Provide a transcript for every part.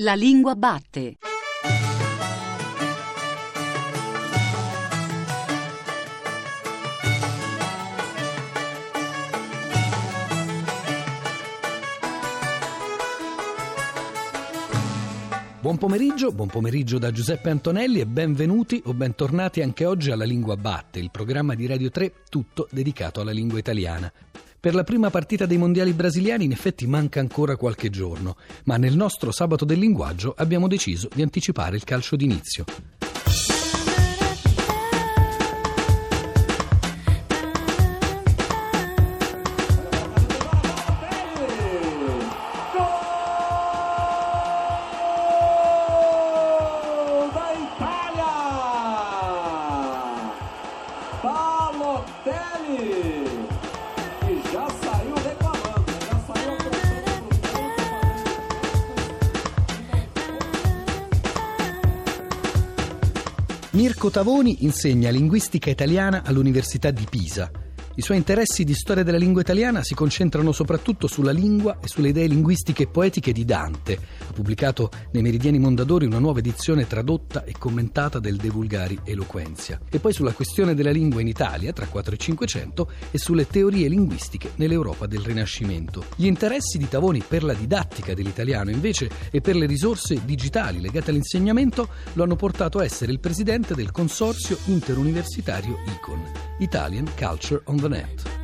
La lingua batte. Buon pomeriggio, buon pomeriggio da Giuseppe Antonelli e benvenuti o bentornati anche oggi alla Lingua Batte, il programma di Radio 3 tutto dedicato alla lingua italiana. Per la prima partita dei mondiali brasiliani in effetti manca ancora qualche giorno, ma nel nostro sabato del linguaggio abbiamo deciso di anticipare il calcio d'inizio. Mirko Tavoni insegna linguistica italiana all'Università di Pisa. I suoi interessi di storia della lingua italiana si concentrano soprattutto sulla lingua e sulle idee linguistiche e poetiche di Dante. Ha pubblicato nei Meridiani Mondadori una nuova edizione tradotta e commentata del De Vulgari Eloquenzia. E poi sulla questione della lingua in Italia tra 4 e 500 e sulle teorie linguistiche nell'Europa del Rinascimento. Gli interessi di Tavoni per la didattica dell'italiano invece e per le risorse digitali legate all'insegnamento lo hanno portato a essere il presidente del consorzio interuniversitario ICON, Italian Culture on the Net.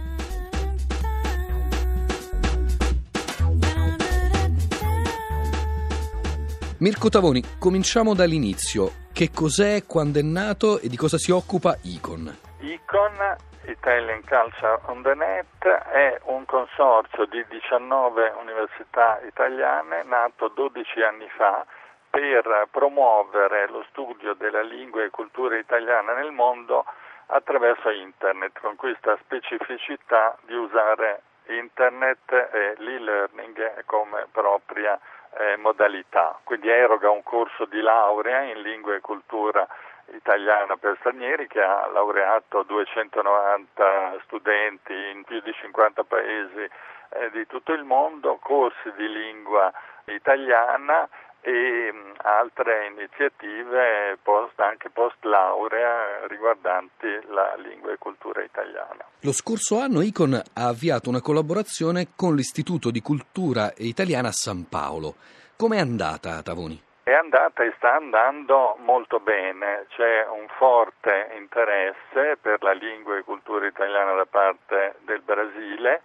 Mirko Tavoni, cominciamo dall'inizio. Che cos'è, quando è nato e di cosa si occupa ICON? ICON, Italian Culture on the Net, è un consorzio di 19 università italiane nato 12 anni fa per promuovere lo studio della lingua e cultura italiana nel mondo attraverso internet, con questa specificità di usare internet e l'e-learning come propria eh, modalità. Quindi eroga un corso di laurea in lingua e cultura italiana per stranieri che ha laureato 290 studenti in più di 50 paesi eh, di tutto il mondo, corsi di lingua italiana e mh, altre iniziative post, anche post laurea riguardanti la lingua e cultura italiana. Lo scorso anno ICON ha avviato una collaborazione con l'Istituto di Cultura Italiana a San Paolo. Com'è andata, Tavoni? È andata e sta andando molto bene, c'è un forte interesse per la lingua e cultura italiana da parte del Brasile,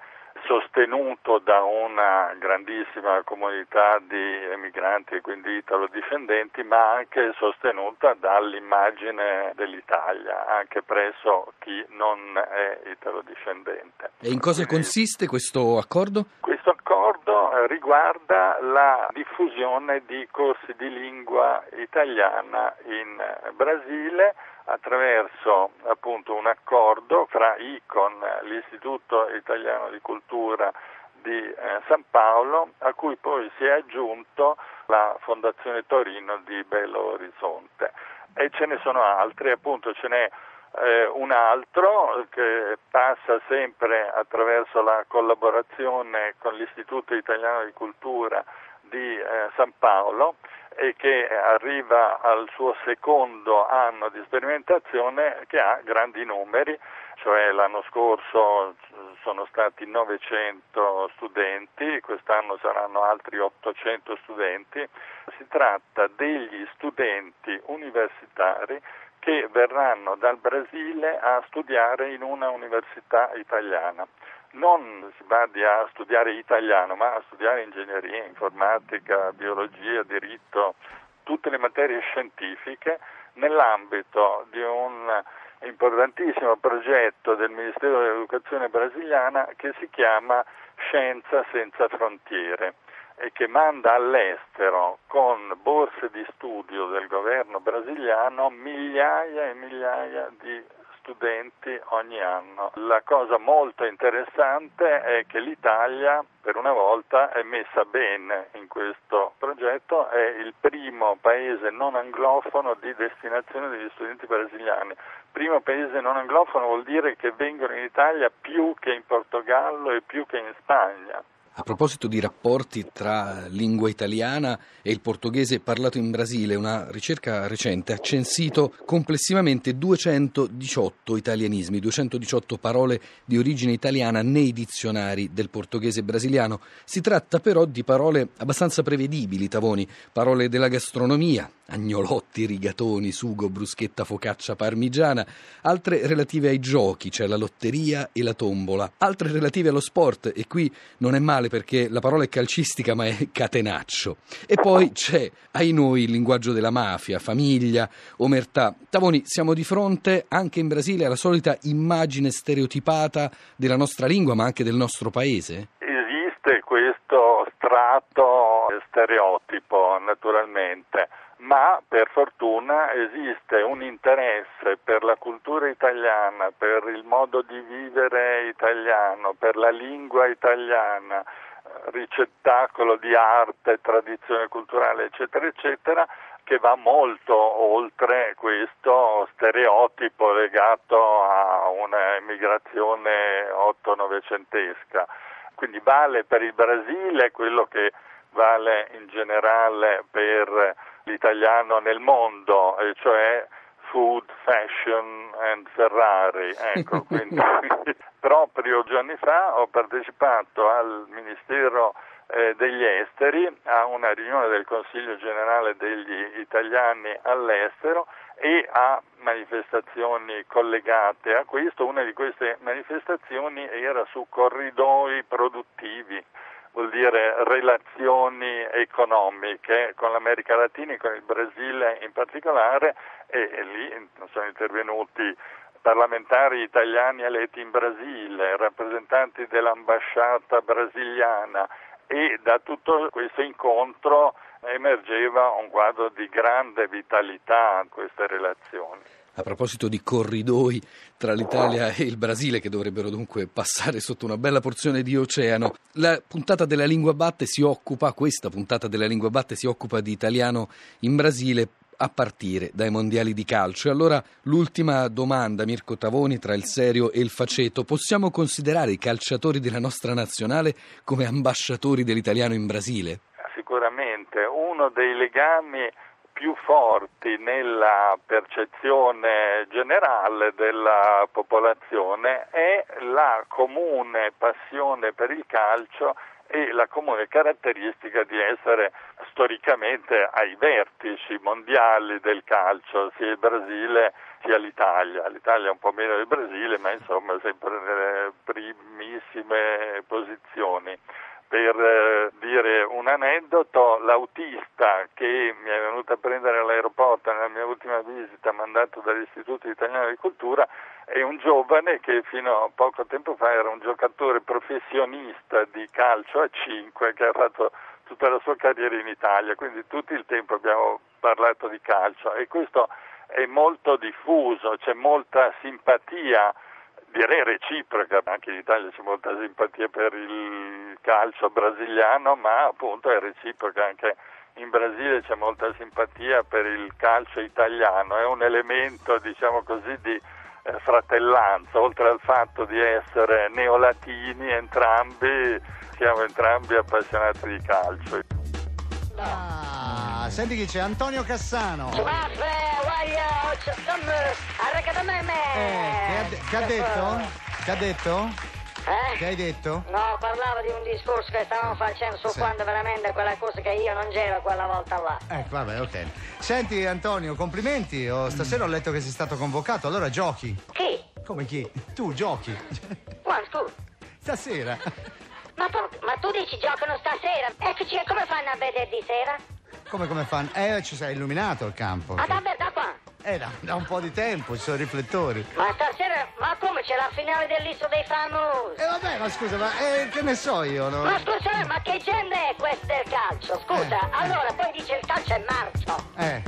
sostenuto da una grandissima comunità di emigranti e quindi italo-discendenti, ma anche sostenuta dall'immagine dell'Italia, anche presso chi non è italo-discendente. E in cosa consiste questo accordo? questo accordo eh, riguarda la diffusione di corsi di lingua italiana in eh, Brasile attraverso appunto un accordo fra ICON, l'Istituto Italiano di Cultura di eh, San Paolo, a cui poi si è aggiunto la Fondazione Torino di Belo Horizonte. E ce ne sono altri, appunto ce n'è eh, un altro che passa sempre attraverso la collaborazione con l'Istituto Italiano di Cultura di eh, San Paolo e che arriva al suo secondo anno di sperimentazione che ha grandi numeri, cioè l'anno scorso sono stati 900 studenti, quest'anno saranno altri 800 studenti. Si tratta degli studenti universitari che verranno dal Brasile a studiare in una università italiana. Non si badi a studiare italiano, ma a studiare ingegneria, informatica, biologia, diritto, tutte le materie scientifiche nell'ambito di un importantissimo progetto del Ministero dell'Educazione brasiliana che si chiama Scienza senza frontiere e che manda all'estero con borse di studio del governo brasiliano migliaia e migliaia di studenti ogni anno. La cosa molto interessante è che l'Italia per una volta è messa bene in questo progetto, è il primo paese non anglofono di destinazione degli studenti brasiliani. Primo paese non anglofono vuol dire che vengono in Italia più che in Portogallo e più che in Spagna. A proposito di rapporti tra lingua italiana e il portoghese parlato in Brasile, una ricerca recente ha censito complessivamente 218 italianismi, 218 parole di origine italiana nei dizionari del portoghese brasiliano. Si tratta però di parole abbastanza prevedibili, Tavoni, parole della gastronomia, agnolotti, rigatoni, sugo, bruschetta, focaccia, parmigiana, altre relative ai giochi, cioè la lotteria e la tombola, altre relative allo sport e qui non è male perché la parola è calcistica ma è catenaccio. E poi c'è, ai noi, il linguaggio della mafia, famiglia, omertà. Tavoni, siamo di fronte anche in Brasile alla solita immagine stereotipata della nostra lingua ma anche del nostro paese? Strato stereotipo naturalmente ma per fortuna esiste un interesse per la cultura italiana, per il modo di vivere italiano, per la lingua italiana, ricettacolo di arte, tradizione culturale, eccetera, eccetera, che va molto oltre questo stereotipo legato a un'emigrazione otto-novecentesca. Quindi vale per il Brasile quello che vale in generale per l'italiano nel mondo, e cioè food, fashion and Ferrari. Ecco, quindi proprio giorni fa ho partecipato al Ministero eh, degli Esteri a una riunione del Consiglio generale degli italiani all'estero e a manifestazioni collegate a questo. Una di queste manifestazioni era su corridoi produttivi vuol dire relazioni economiche con l'America Latina e con il Brasile in particolare e, e lì sono intervenuti parlamentari italiani eletti in Brasile, rappresentanti dell'ambasciata brasiliana e da tutto questo incontro emergeva un quadro di grande vitalità in queste relazioni. A proposito di corridoi tra l'Italia e il Brasile, che dovrebbero dunque passare sotto una bella porzione di oceano, la puntata della lingua batte si occupa, questa puntata della lingua batte si occupa di italiano in Brasile a partire dai mondiali di calcio. E allora l'ultima domanda, Mirko Tavoni, tra il serio e il faceto. Possiamo considerare i calciatori della nostra nazionale come ambasciatori dell'italiano in Brasile? Sicuramente. Uno dei legami più forti nella percezione generale della popolazione è la comune passione per il calcio e la comune caratteristica di essere storicamente ai vertici mondiali del calcio, sia il Brasile sia l'Italia. L'Italia è un po' meno del Brasile, ma insomma sempre nelle primissime posizioni. Per eh, dire un aneddoto, l'autista che mi è venuto a prendere all'aeroporto nella mia ultima visita mandato dall'Istituto Italiano di Cultura è un giovane che fino a poco tempo fa era un giocatore professionista di calcio a 5 che ha fatto tutta la sua carriera in Italia, quindi tutto il tempo abbiamo parlato di calcio e questo è molto diffuso, c'è molta simpatia direi reciproca, anche in Italia c'è molta simpatia per il calcio brasiliano, ma appunto è reciproca anche in Brasile c'è molta simpatia per il calcio italiano, è un elemento diciamo così di eh, fratellanza, oltre al fatto di essere neolatini entrambi, siamo entrambi appassionati di calcio. Ah, senti chi c'è? Antonio Cassano. Eh, che ha, che ha detto? Che ha detto? Eh? Che hai detto? No, parlavo di un discorso che stavamo facendo su Sì. quando veramente quella cosa che io non c'ero quella volta là. Ecco, vabbè, ok. Senti Antonio, complimenti. Oh, stasera ho letto che sei stato convocato, allora giochi. Chi? Come chi? Tu giochi. Quando tu? Stasera. Ma tu, ma tu dici giocano stasera? Eccoci, come fanno a vedere di sera? Come come fanno? Eh, ci sei illuminato il campo. Ah, davvero, da qua? Eh, da, da un po' di tempo, ci sono i riflettori. Ma stasera, ma come c'è la finale dell'Isola dei Famosi? E vabbè, ma scusa, ma eh, che ne so io, no? Ma scusa, ma che gente è questa del calcio? Scusa, Eh, eh. allora poi dice il calcio è marcio. Eh,